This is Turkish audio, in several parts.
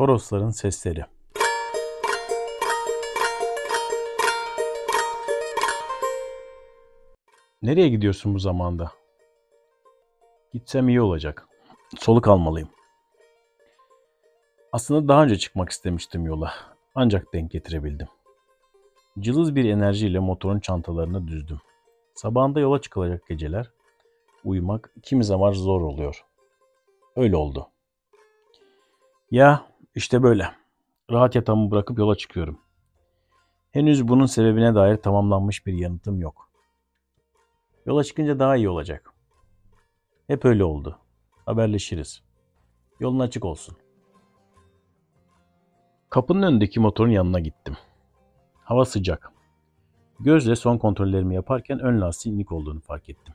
Torosların sesleri. Nereye gidiyorsun bu zamanda? Gitsem iyi olacak. Soluk almalıyım. Aslında daha önce çıkmak istemiştim yola. Ancak denk getirebildim. Cılız bir enerjiyle motorun çantalarını düzdüm. Sabahında yola çıkılacak geceler uyumak kimi zaman zor oluyor. Öyle oldu. Ya işte böyle. Rahat yatağımı bırakıp yola çıkıyorum. Henüz bunun sebebine dair tamamlanmış bir yanıtım yok. Yola çıkınca daha iyi olacak. Hep öyle oldu. Haberleşiriz. Yolun açık olsun. Kapının önündeki motorun yanına gittim. Hava sıcak. Gözle son kontrollerimi yaparken ön lastiğin inik olduğunu fark ettim.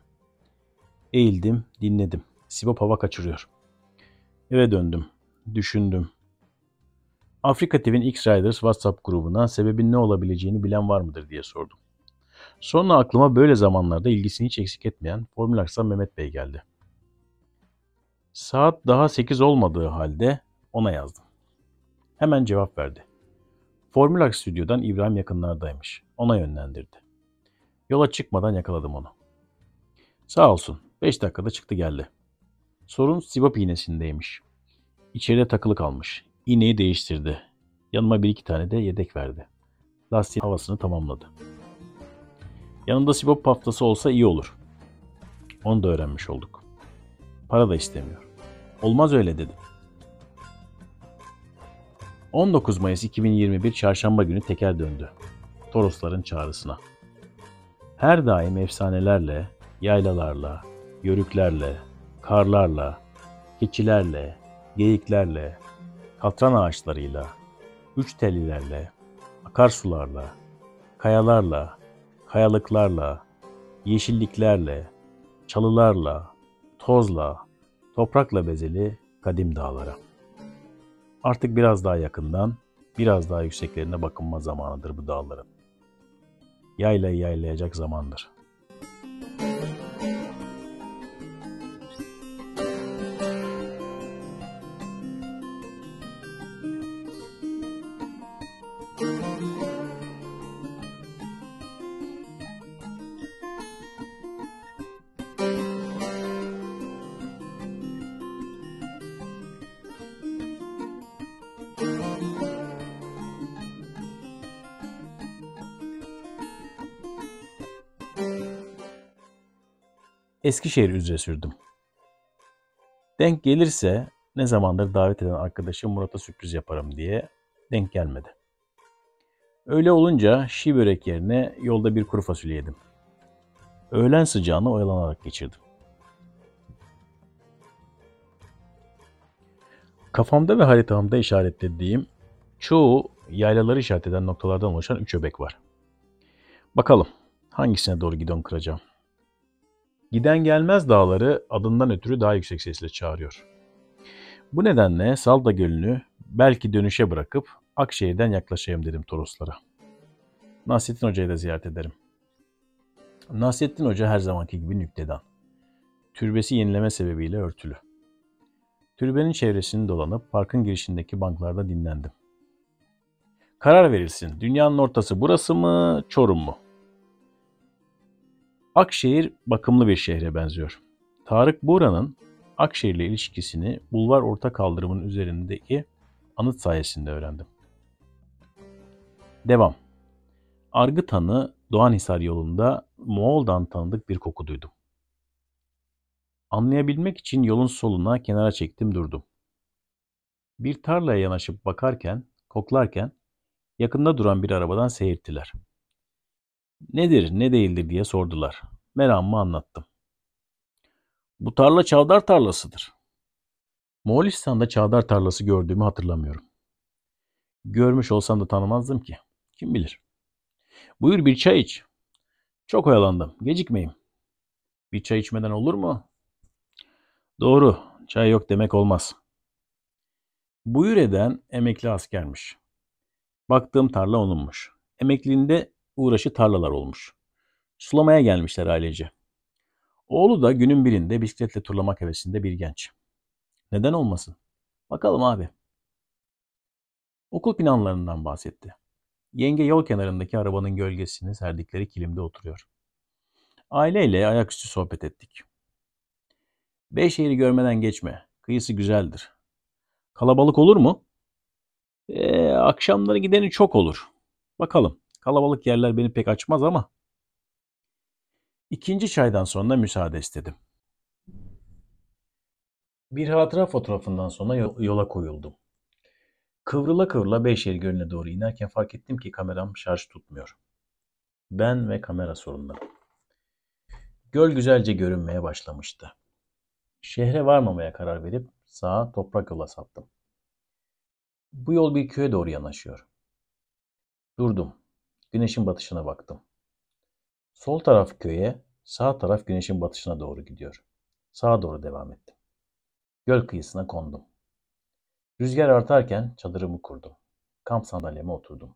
Eğildim, dinledim. Sibop hava kaçırıyor. Eve döndüm. Düşündüm. Afrika TV'nin X-Riders WhatsApp grubuna sebebin ne olabileceğini bilen var mıdır diye sordum. Sonra aklıma böyle zamanlarda ilgisini hiç eksik etmeyen Formül Aksan Mehmet Bey geldi. Saat daha 8 olmadığı halde ona yazdım. Hemen cevap verdi. Formül Aks stüdyodan İbrahim yakınlardaymış. Ona yönlendirdi. Yola çıkmadan yakaladım onu. Sağ olsun. 5 dakikada çıktı geldi. Sorun sibop iğnesindeymiş. İçeride takılı kalmış. İğneyi değiştirdi. Yanıma bir iki tane de yedek verdi. Lastiğin havasını tamamladı. Yanında sibop paftası olsa iyi olur. Onu da öğrenmiş olduk. Para da istemiyor. Olmaz öyle dedim. 19 Mayıs 2021 Çarşamba günü teker döndü. Torosların çağrısına. Her daim efsanelerle, yaylalarla, yörüklerle, karlarla, keçilerle, geyiklerle, katran ağaçlarıyla, üç tellilerle, akarsularla, kayalarla, kayalıklarla, yeşilliklerle, çalılarla, tozla, toprakla bezeli kadim dağlara. Artık biraz daha yakından, biraz daha yükseklerine bakınma zamanıdır bu dağların. Yaylayı yaylayacak zamandır. Eskişehir üzere sürdüm. Denk gelirse ne zamandır davet eden arkadaşım Murat'a sürpriz yaparım diye denk gelmedi. Öyle olunca şi börek yerine yolda bir kuru fasulye yedim. Öğlen sıcağını oyalanarak geçirdim. Kafamda ve haritamda işaretlediğim çoğu yaylaları işaret eden noktalardan oluşan üç öbek var. Bakalım hangisine doğru gidon kıracağım. Giden gelmez dağları adından ötürü daha yüksek sesle çağırıyor. Bu nedenle Salda Gölü'nü belki dönüşe bırakıp Akşehir'den yaklaşayım dedim Toroslara. Nasrettin Hoca'yı da ziyaret ederim. Nasrettin Hoca her zamanki gibi nüktedan. Türbesi yenileme sebebiyle örtülü. Türbenin çevresini dolanıp parkın girişindeki banklarda dinlendim. Karar verilsin. Dünyanın ortası burası mı, Çorum mu? Akşehir bakımlı bir şehre benziyor. Tarık Buğra'nın Akşehir ile ilişkisini Bulvar Orta Kaldırım'ın üzerindeki anıt sayesinde öğrendim. Devam. Argıtan'ı Doğanhisar yolunda Moğol'dan tanıdık bir koku duydum. Anlayabilmek için yolun soluna kenara çektim durdum. Bir tarlaya yanaşıp bakarken, koklarken yakında duran bir arabadan seyirttiler. Nedir, ne değildir diye sordular. Meramımı anlattım. Bu tarla çavdar tarlasıdır. Moğolistan'da çavdar tarlası gördüğümü hatırlamıyorum. Görmüş olsam da tanımazdım ki. Kim bilir. Buyur bir çay iç. Çok oyalandım. Gecikmeyeyim. Bir çay içmeden olur mu? Doğru. Çay yok demek olmaz. Buyur eden emekli askermiş. Baktığım tarla onunmuş. Emekliliğinde uğraşı tarlalar olmuş. Sulamaya gelmişler ailece. Oğlu da günün birinde bisikletle turlamak hevesinde bir genç. Neden olmasın? Bakalım abi. Okul planlarından bahsetti. Yenge yol kenarındaki arabanın gölgesini serdikleri kilimde oturuyor. Aileyle ayaküstü sohbet ettik. Beyşehir'i görmeden geçme. Kıyısı güzeldir. Kalabalık olur mu? Ee, akşamları gideni çok olur. Bakalım. Kalabalık yerler beni pek açmaz ama. İkinci çaydan sonra müsaade istedim. Bir hatıra fotoğrafından sonra yola koyuldum. Kıvrıla kıvrıla Beyşehir Gölü'ne doğru inerken fark ettim ki kameram şarj tutmuyor. Ben ve kamera sorunları. Göl güzelce görünmeye başlamıştı. Şehre varmamaya karar verip sağa toprak yola sattım. Bu yol bir köye doğru yanaşıyor. Durdum. Güneşin batışına baktım. Sol taraf köye, sağ taraf güneşin batışına doğru gidiyor. Sağa doğru devam ettim. Göl kıyısına kondum. Rüzgar artarken çadırımı kurdum. Kamp sandalyeme oturdum.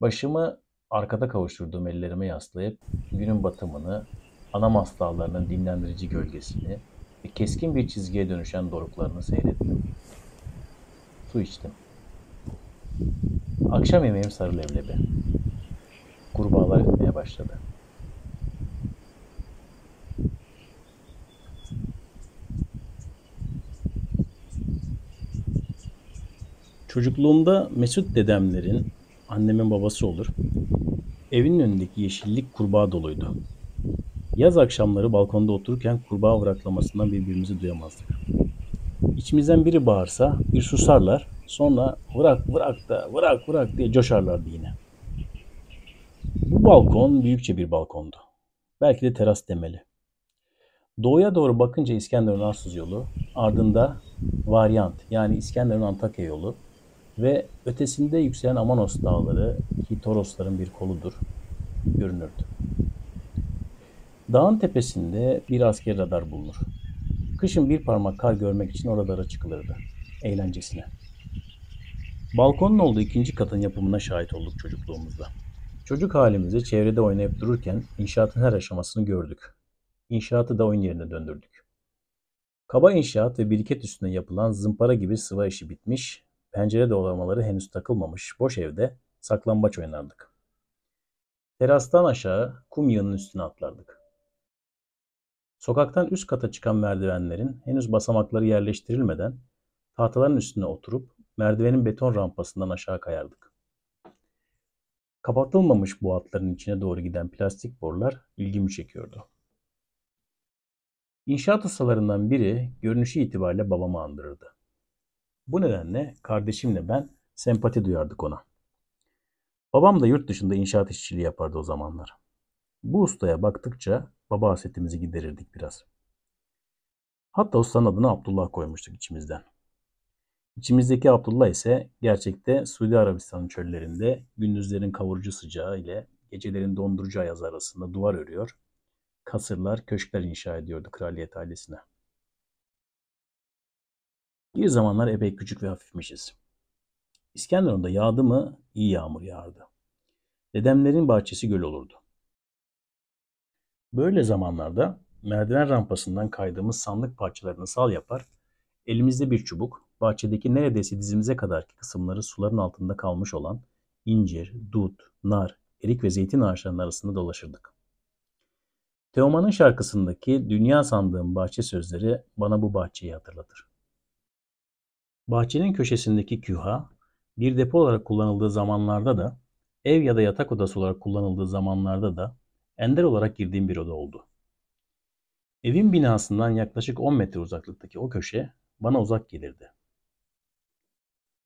Başımı arkada kavuşturduğum ellerime yaslayıp günün batımını, Anamas dağlarının dinlendirici gölgesini ve keskin bir çizgiye dönüşen doruklarını seyrettim. Su içtim. Akşam yemeğim sarı leblebi. Kurbağalar ötmeye başladı. Çocukluğumda Mesut dedemlerin, annemin babası olur. Evinin önündeki yeşillik kurbağa doluydu. Yaz akşamları balkonda otururken kurbağa vıraklamasından birbirimizi duyamazdık. İçimizden biri bağırsa bir susarlar, sonra vırak vırak da vırak vırak diye coşarlardı yine. Bu balkon büyükçe bir balkondu. Belki de teras demeli. Doğuya doğru bakınca İskenderun Arsuz yolu, ardında varyant yani İskenderun Antakya yolu ve ötesinde yükselen Amanos dağları ki Torosların bir koludur görünürdü. Dağın tepesinde bir asker radar bulunur. Kışın bir parmak kar görmek için o radara çıkılırdı. Eğlencesine. Balkonun olduğu ikinci katın yapımına şahit olduk çocukluğumuzda. Çocuk halimizde çevrede oynayıp dururken inşaatın her aşamasını gördük. İnşaatı da oyun yerine döndürdük. Kaba inşaat ve biriket üstüne yapılan zımpara gibi sıva işi bitmiş, pencere dolamaları henüz takılmamış boş evde saklambaç oynardık. Terastan aşağı kum yığının üstüne atlardık. Sokaktan üst kata çıkan merdivenlerin henüz basamakları yerleştirilmeden tahtaların üstüne oturup merdivenin beton rampasından aşağı kayardık. Kapatılmamış bu hatların içine doğru giden plastik borular ilgimi çekiyordu. İnşaat ustalarından biri görünüşü itibariyle babamı andırırdı. Bu nedenle kardeşimle ben sempati duyardık ona. Babam da yurt dışında inşaat işçiliği yapardı o zamanlar. Bu ustaya baktıkça baba hasretimizi giderirdik biraz. Hatta ustanın adını Abdullah koymuştuk içimizden. İçimizdeki Abdullah ise gerçekte Suudi Arabistan çöllerinde gündüzlerin kavurucu sıcağı ile gecelerin dondurucu ayaz arasında duvar örüyor, kasırlar, köşkler inşa ediyordu kraliyet ailesine. Bir zamanlar epey küçük ve hafifmişiz. İskenderun'da yağdı mı iyi yağmur yağardı. Dedemlerin bahçesi göl olurdu. Böyle zamanlarda merdiven rampasından kaydığımız sandık parçalarını sal yapar, elimizde bir çubuk, bahçedeki neredeyse dizimize kadarki kısımları suların altında kalmış olan incir, dut, nar, erik ve zeytin ağaçlarının arasında dolaşırdık. Teoman'ın şarkısındaki Dünya Sandığım Bahçe sözleri bana bu bahçeyi hatırlatır. Bahçenin köşesindeki küha, bir depo olarak kullanıldığı zamanlarda da, ev ya da yatak odası olarak kullanıldığı zamanlarda da ender olarak girdiğim bir oda oldu. Evin binasından yaklaşık 10 metre uzaklıktaki o köşe bana uzak gelirdi.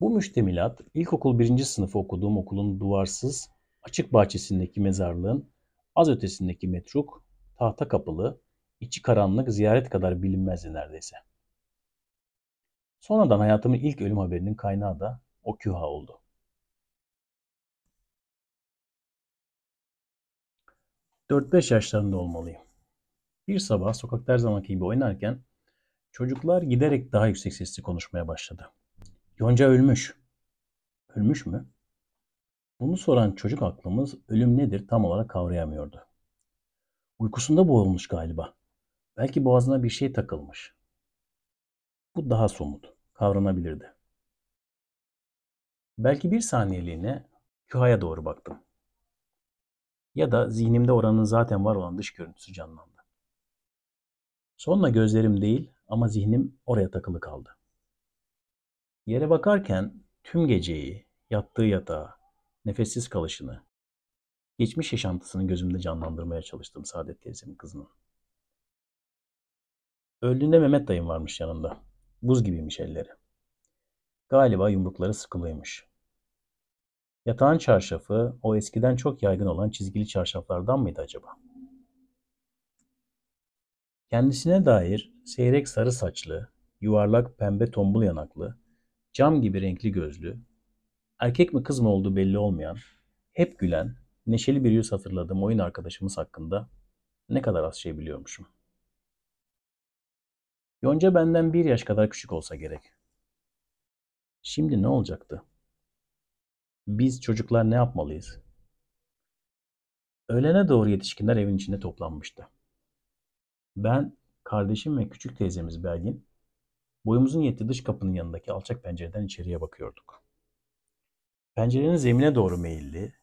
Bu müştemilat ilkokul birinci sınıfı okuduğum okulun duvarsız, açık bahçesindeki mezarlığın az ötesindeki metruk, tahta kapılı, içi karanlık ziyaret kadar bilinmezdi neredeyse. Sonradan hayatımın ilk ölüm haberinin kaynağı da o küha oldu. Dört beş yaşlarında olmalıyım. Bir sabah sokakta her zamanki gibi oynarken çocuklar giderek daha yüksek sesli konuşmaya başladı. Yonca ölmüş. Ölmüş mü? Bunu soran çocuk aklımız ölüm nedir tam olarak kavrayamıyordu. Uykusunda boğulmuş galiba. Belki boğazına bir şey takılmış. Bu daha somut, kavranabilirdi. Belki bir saniyeliğine Küha'ya doğru baktım. Ya da zihnimde oranın zaten var olan dış görüntüsü canlandı. Sonra gözlerim değil ama zihnim oraya takılı kaldı. Yere bakarken tüm geceyi, yattığı yatağı, nefessiz kalışını, geçmiş yaşantısını gözümde canlandırmaya çalıştım Saadet teyzemin kızının. Öldüğünde Mehmet dayım varmış yanında. Buz gibiymiş elleri. Galiba yumrukları sıkılıymış. Yatağın çarşafı o eskiden çok yaygın olan çizgili çarşaflardan mıydı acaba? Kendisine dair seyrek sarı saçlı, yuvarlak pembe tombul yanaklı, cam gibi renkli gözlü, erkek mi kız mı olduğu belli olmayan, hep gülen, neşeli bir yüz hatırladığım oyun arkadaşımız hakkında ne kadar az şey biliyormuşum. Yonca benden bir yaş kadar küçük olsa gerek. Şimdi ne olacaktı? Biz çocuklar ne yapmalıyız? Öğlene doğru yetişkinler evin içinde toplanmıştı. Ben, kardeşim ve küçük teyzemiz Belgin, boyumuzun yettiği dış kapının yanındaki alçak pencereden içeriye bakıyorduk. Pencerenin zemine doğru meyilli,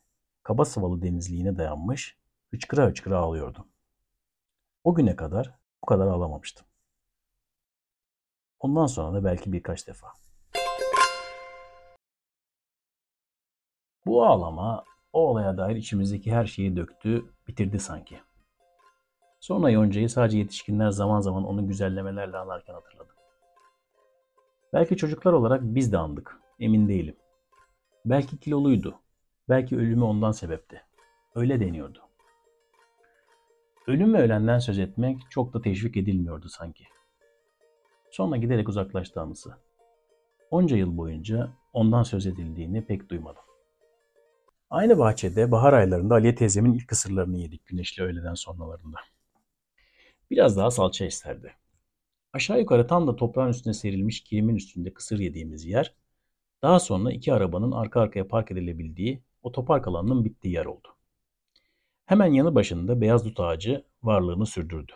kaba sıvalı denizliğine dayanmış, hıçkıra hıçkıra ağlıyordum. O güne kadar bu kadar ağlamamıştım. Ondan sonra da belki birkaç defa. Bu ağlama o olaya dair içimizdeki her şeyi döktü, bitirdi sanki. Sonra Yonca'yı sadece yetişkinler zaman zaman onu güzellemelerle anarken hatırladım. Belki çocuklar olarak biz de andık, emin değilim. Belki kiloluydu, belki ölümü ondan sebepti. Öyle deniyordu. Ölüm ve ölenden söz etmek çok da teşvik edilmiyordu sanki. Sonra giderek uzaklaştı anısı. Onca yıl boyunca ondan söz edildiğini pek duymadım. Aynı bahçede bahar aylarında Aliye teyzemin ilk kısırlarını yedik güneşli öğleden sonralarında. Biraz daha salça isterdi. Aşağı yukarı tam da toprağın üstüne serilmiş kilimin üstünde kısır yediğimiz yer, daha sonra iki arabanın arka arkaya park edilebildiği otopark alanının bittiği yer oldu. Hemen yanı başında beyaz dut ağacı varlığını sürdürdü.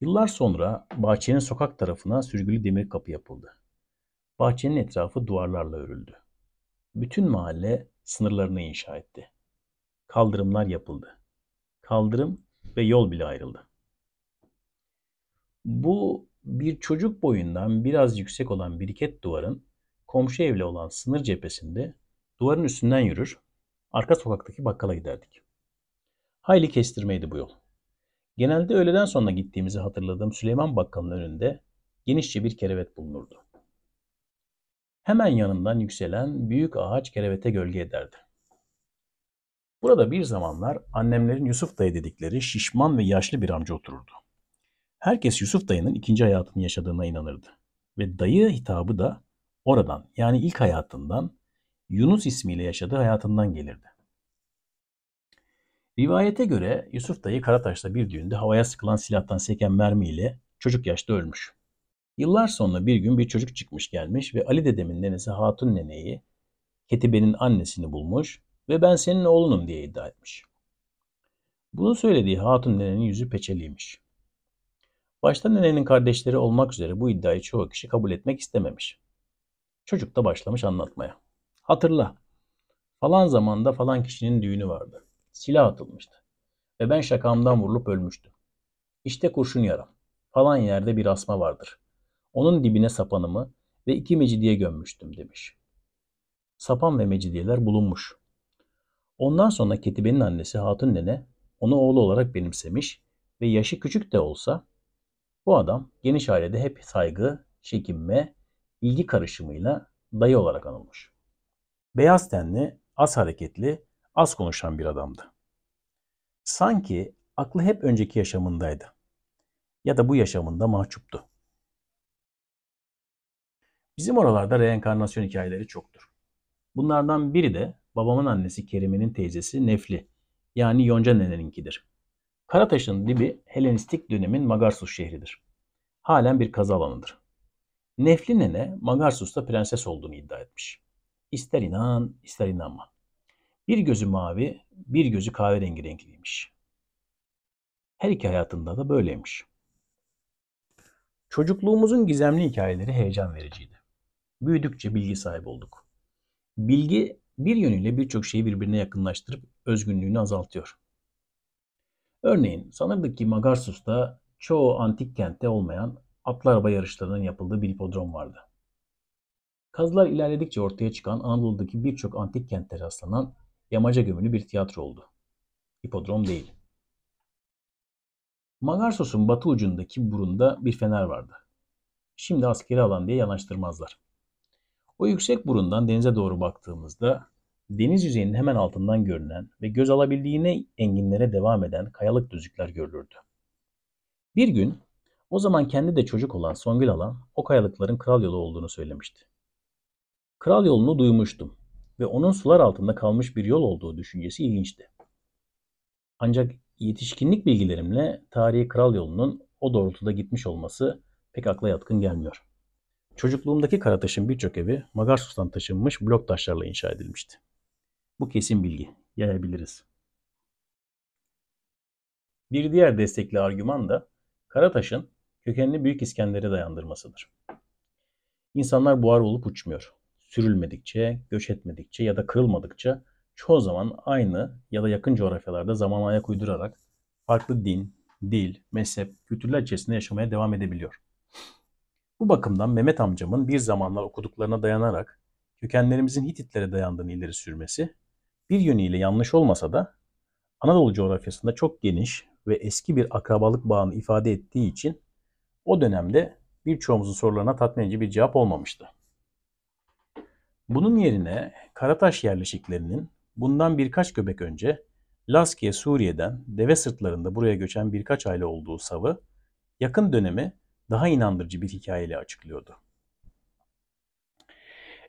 Yıllar sonra bahçenin sokak tarafına sürgülü demir kapı yapıldı. Bahçenin etrafı duvarlarla örüldü. Bütün mahalle sınırlarını inşa etti. Kaldırımlar yapıldı. Kaldırım ve yol bile ayrıldı. Bu bir çocuk boyundan biraz yüksek olan biriket duvarın komşu evle olan sınır cephesinde duvarın üstünden yürür, arka sokaktaki bakkala giderdik. Hayli kestirmeydi bu yol. Genelde öğleden sonra gittiğimizi hatırladığım Süleyman Bakkal'ın önünde genişçe bir kerevet bulunurdu. Hemen yanından yükselen büyük ağaç kerevete gölge ederdi. Burada bir zamanlar annemlerin Yusuf dayı dedikleri şişman ve yaşlı bir amca otururdu. Herkes Yusuf dayının ikinci hayatını yaşadığına inanırdı. Ve dayı hitabı da oradan yani ilk hayatından Yunus ismiyle yaşadığı hayatından gelirdi. Rivayete göre Yusuf dayı Karataş'ta bir düğünde havaya sıkılan silahtan seken mermiyle çocuk yaşta ölmüş. Yıllar sonra bir gün bir çocuk çıkmış gelmiş ve Ali dedemin nenesi Hatun neneyi, Ketibe'nin annesini bulmuş ve ben senin oğlunum diye iddia etmiş. Bunu söylediği Hatun nenenin yüzü peçeliymiş. Başta nenenin kardeşleri olmak üzere bu iddiayı çoğu kişi kabul etmek istememiş. Çocuk da başlamış anlatmaya. Hatırla, falan zamanda falan kişinin düğünü vardı. Silah atılmıştı. Ve ben şakamdan vurulup ölmüştüm. İşte kurşun yaram. Falan yerde bir asma vardır. Onun dibine sapanımı ve iki mecidiye gömmüştüm demiş. Sapan ve mecidiyeler bulunmuş. Ondan sonra Ketibe'nin annesi Hatun Nene onu oğlu olarak benimsemiş ve yaşı küçük de olsa bu adam geniş ailede hep saygı, çekinme, ilgi karışımıyla dayı olarak anılmış. Beyaz tenli, az hareketli, az konuşan bir adamdı. Sanki aklı hep önceki yaşamındaydı. Ya da bu yaşamında mahcuptu. Bizim oralarda reenkarnasyon hikayeleri çoktur. Bunlardan biri de babamın annesi Kerime'nin teyzesi Nefli yani Yonca neneninkidir. Karataş'ın dibi Helenistik dönemin Magarsus şehridir. Halen bir kazı alanıdır. Nefli nene Magarsus'ta prenses olduğunu iddia etmiş. İster inan ister inanma. Bir gözü mavi, bir gözü kahverengi renkliymiş. Her iki hayatında da böyleymiş. Çocukluğumuzun gizemli hikayeleri heyecan vericiydi. Büyüdükçe bilgi sahibi olduk. Bilgi bir yönüyle birçok şeyi birbirine yakınlaştırıp özgünlüğünü azaltıyor. Örneğin sanırdık ki Magarsus'ta çoğu antik kentte olmayan atlı araba yarışlarının yapıldığı bir hipodrom vardı. Kazılar ilerledikçe ortaya çıkan Anadolu'daki birçok antik kentte rastlanan yamaca gömülü bir tiyatro oldu. Hipodrom değil. Magarsos'un batı ucundaki burunda bir fener vardı. Şimdi askeri alan diye yanaştırmazlar. O yüksek burundan denize doğru baktığımızda deniz yüzeyinin hemen altından görünen ve göz alabildiğine enginlere devam eden kayalık düzlükler görülürdü. Bir gün o zaman kendi de çocuk olan Songül Alan o kayalıkların kral yolu olduğunu söylemişti. Kral yolunu duymuştum ve onun sular altında kalmış bir yol olduğu düşüncesi ilginçti. Ancak yetişkinlik bilgilerimle tarihi kral yolunun o doğrultuda gitmiş olması pek akla yatkın gelmiyor. Çocukluğumdaki Karataş'ın birçok evi Magarsus'tan taşınmış blok taşlarla inşa edilmişti. Bu kesin bilgi. Yayabiliriz. Bir diğer destekli argüman da Karataş'ın kökenini Büyük İskender'e dayandırmasıdır. İnsanlar buhar olup uçmuyor. Sürülmedikçe, göç etmedikçe ya da kırılmadıkça çoğu zaman aynı ya da yakın coğrafyalarda zaman ayak uydurarak farklı din, dil, mezhep, kültürler içerisinde yaşamaya devam edebiliyor. Bu bakımdan Mehmet amcamın bir zamanlar okuduklarına dayanarak kökenlerimizin Hititlere dayandığını ileri sürmesi bir yönüyle yanlış olmasa da Anadolu coğrafyasında çok geniş ve eski bir akrabalık bağını ifade ettiği için o dönemde birçoğumuzun sorularına tatmin edici bir cevap olmamıştı. Bunun yerine Karataş yerleşiklerinin bundan birkaç göbek önce Laskiye Suriye'den deve sırtlarında buraya göçen birkaç aile olduğu savı yakın dönemi daha inandırıcı bir hikayeyle açıklıyordu.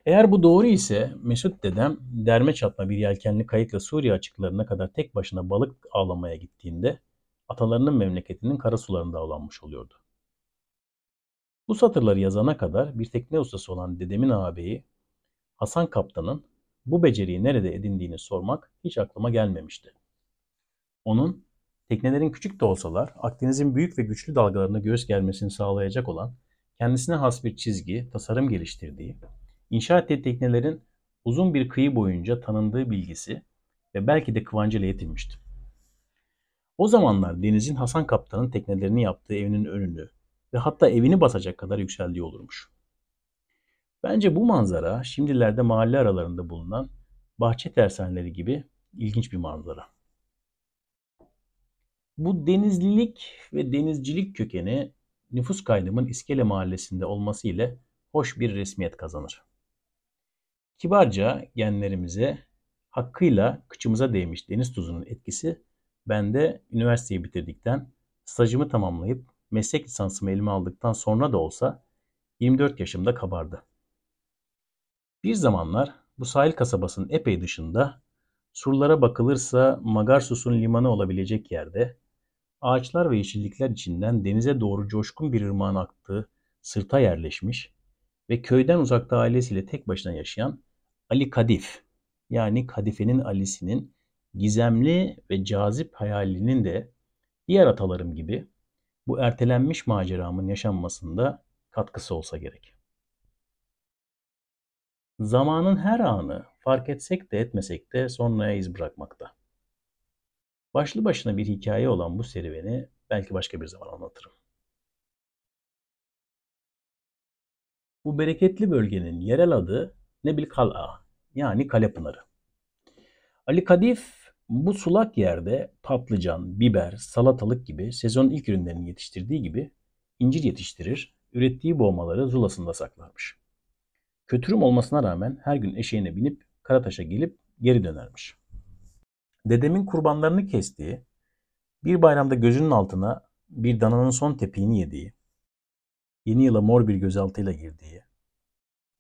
Eğer bu doğru ise Mesut dedem derme çatma bir yelkenli kayıkla Suriye açıklarına kadar tek başına balık avlamaya gittiğinde atalarının memleketinin kara sularında avlanmış oluyordu. Bu satırları yazana kadar bir tekne ustası olan dedemin ağabeyi Hasan Kaptan'ın bu beceriyi nerede edindiğini sormak hiç aklıma gelmemişti. Onun teknelerin küçük de olsalar Akdeniz'in büyük ve güçlü dalgalarına göğüs gelmesini sağlayacak olan kendisine has bir çizgi, tasarım geliştirdiği, inşa teknelerin uzun bir kıyı boyunca tanındığı bilgisi ve belki de kıvancıyla yetinmişti. O zamanlar denizin Hasan Kaptan'ın teknelerini yaptığı evinin önünü ve hatta evini basacak kadar yükseldiği olurmuş. Bence bu manzara şimdilerde mahalle aralarında bulunan bahçe tersaneleri gibi ilginç bir manzara. Bu denizlilik ve denizcilik kökeni nüfus kaydımın İskele mahallesinde olması ile hoş bir resmiyet kazanır. Kibarca genlerimize hakkıyla kıçımıza değmiş deniz tuzunun etkisi bende üniversiteyi bitirdikten, stajımı tamamlayıp meslek lisansımı elime aldıktan sonra da olsa 24 yaşımda kabardı. Bir zamanlar bu sahil kasabasının epey dışında, surlara bakılırsa Magarsus'un limanı olabilecek yerde, ağaçlar ve yeşillikler içinden denize doğru coşkun bir ırmağın aktığı sırta yerleşmiş ve köyden uzakta ailesiyle tek başına yaşayan Ali Kadif, yani Kadife'nin Ali'sinin gizemli ve cazip hayalinin de diğer atalarım gibi bu ertelenmiş maceramın yaşanmasında katkısı olsa gerek. Zamanın her anı fark etsek de etmesek de sonraya iz bırakmakta. Başlı başına bir hikaye olan bu serüveni belki başka bir zaman anlatırım. Bu bereketli bölgenin yerel adı Nebil Kal'a yani Kale Pınarı. Ali Kadif bu sulak yerde patlıcan, biber, salatalık gibi sezon ilk ürünlerini yetiştirdiği gibi incir yetiştirir, ürettiği boğmaları zulasında saklarmış. Kötürüm olmasına rağmen her gün eşeğine binip Karataş'a gelip geri dönermiş. Dedemin kurbanlarını kestiği, bir bayramda gözünün altına bir dananın son tepiğini yediği, yeni yıla mor bir gözaltıyla girdiği,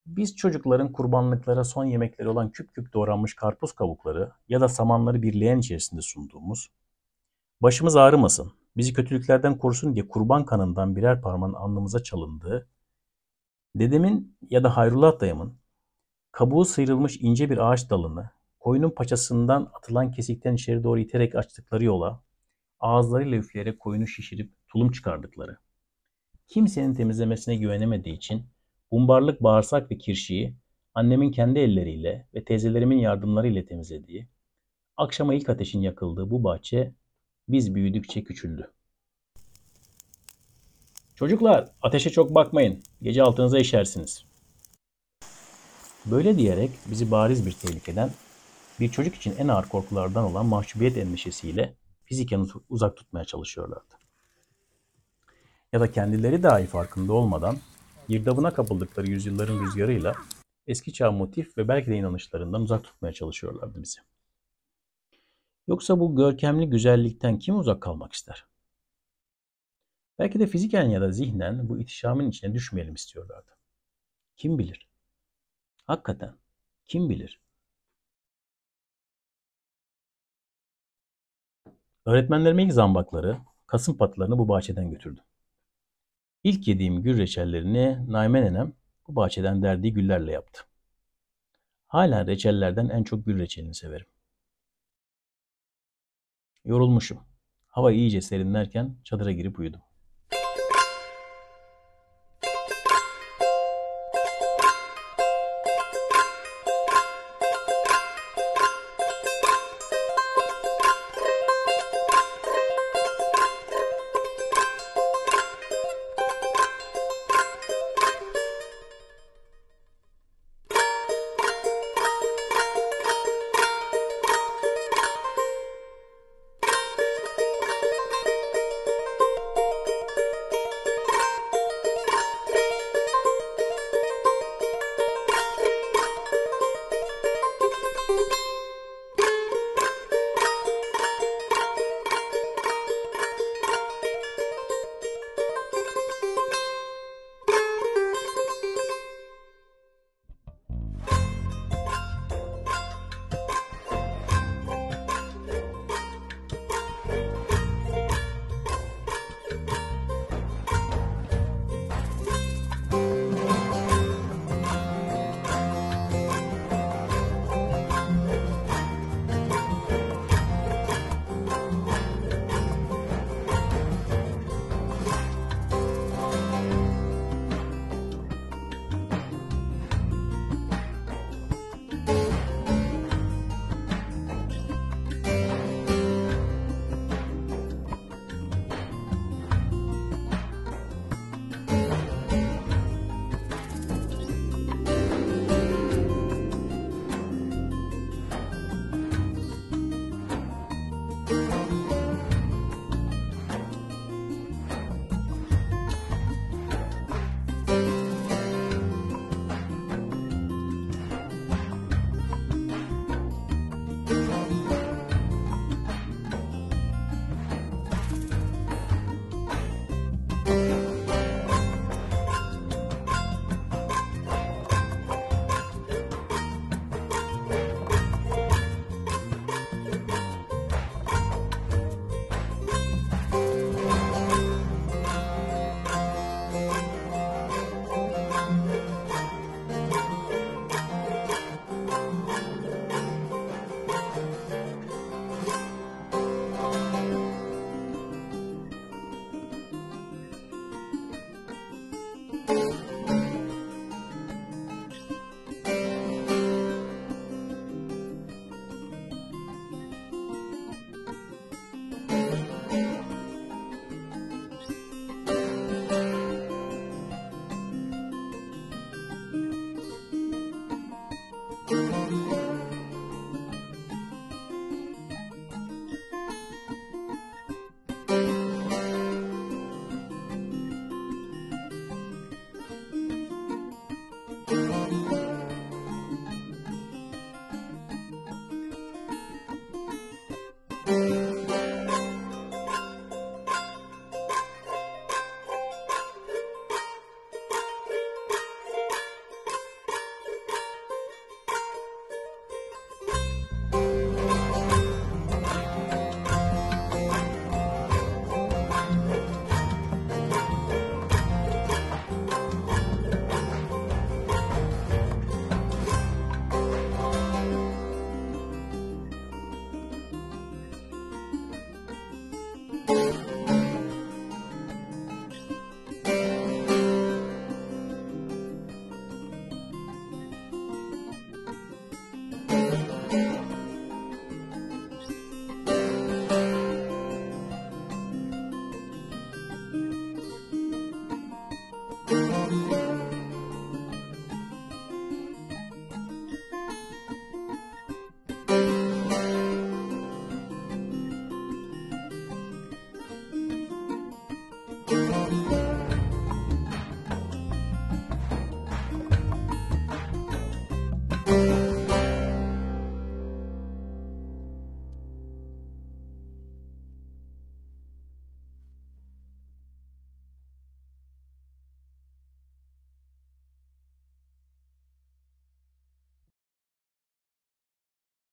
biz çocukların kurbanlıklara son yemekleri olan küp küp doğranmış karpuz kabukları ya da samanları bir leğen içerisinde sunduğumuz, başımız ağrımasın, bizi kötülüklerden korusun diye kurban kanından birer parmağın alnımıza çalındığı, dedemin ya da Hayrullah dayımın kabuğu sıyrılmış ince bir ağaç dalını koyunun paçasından atılan kesikten içeri doğru iterek açtıkları yola, ağızlarıyla üfleyerek koyunu şişirip tulum çıkardıkları, kimsenin temizlemesine güvenemediği için Umbarlık bağırsak ve kirşiyi annemin kendi elleriyle ve teyzelerimin yardımlarıyla temizlediği, akşama ilk ateşin yakıldığı bu bahçe biz büyüdükçe küçüldü. Çocuklar, ateşe çok bakmayın. Gece altınıza işersiniz. Böyle diyerek bizi bariz bir tehlikeden, bir çocuk için en ağır korkulardan olan mahcubiyet endişesiyle fiziken uzak tutmaya çalışıyorlardı. Ya da kendileri dahi farkında olmadan girdabına kapıldıkları yüzyılların rüzgarıyla eski çağ motif ve belki de inanışlarından uzak tutmaya çalışıyorlardı bizi. Yoksa bu görkemli güzellikten kim uzak kalmak ister? Belki de fiziken ya da zihnen bu itişamın içine düşmeyelim istiyorlardı. Kim bilir? Hakikaten kim bilir? Öğretmenlerime ilk zambakları, kasım patlarını bu bahçeden götürdüm. İlk yediğim gül reçellerini Naime nenem bu bahçeden derdiği güllerle yaptı. Hala reçellerden en çok gül reçelini severim. Yorulmuşum. Hava iyice serinlerken çadıra girip uyudum.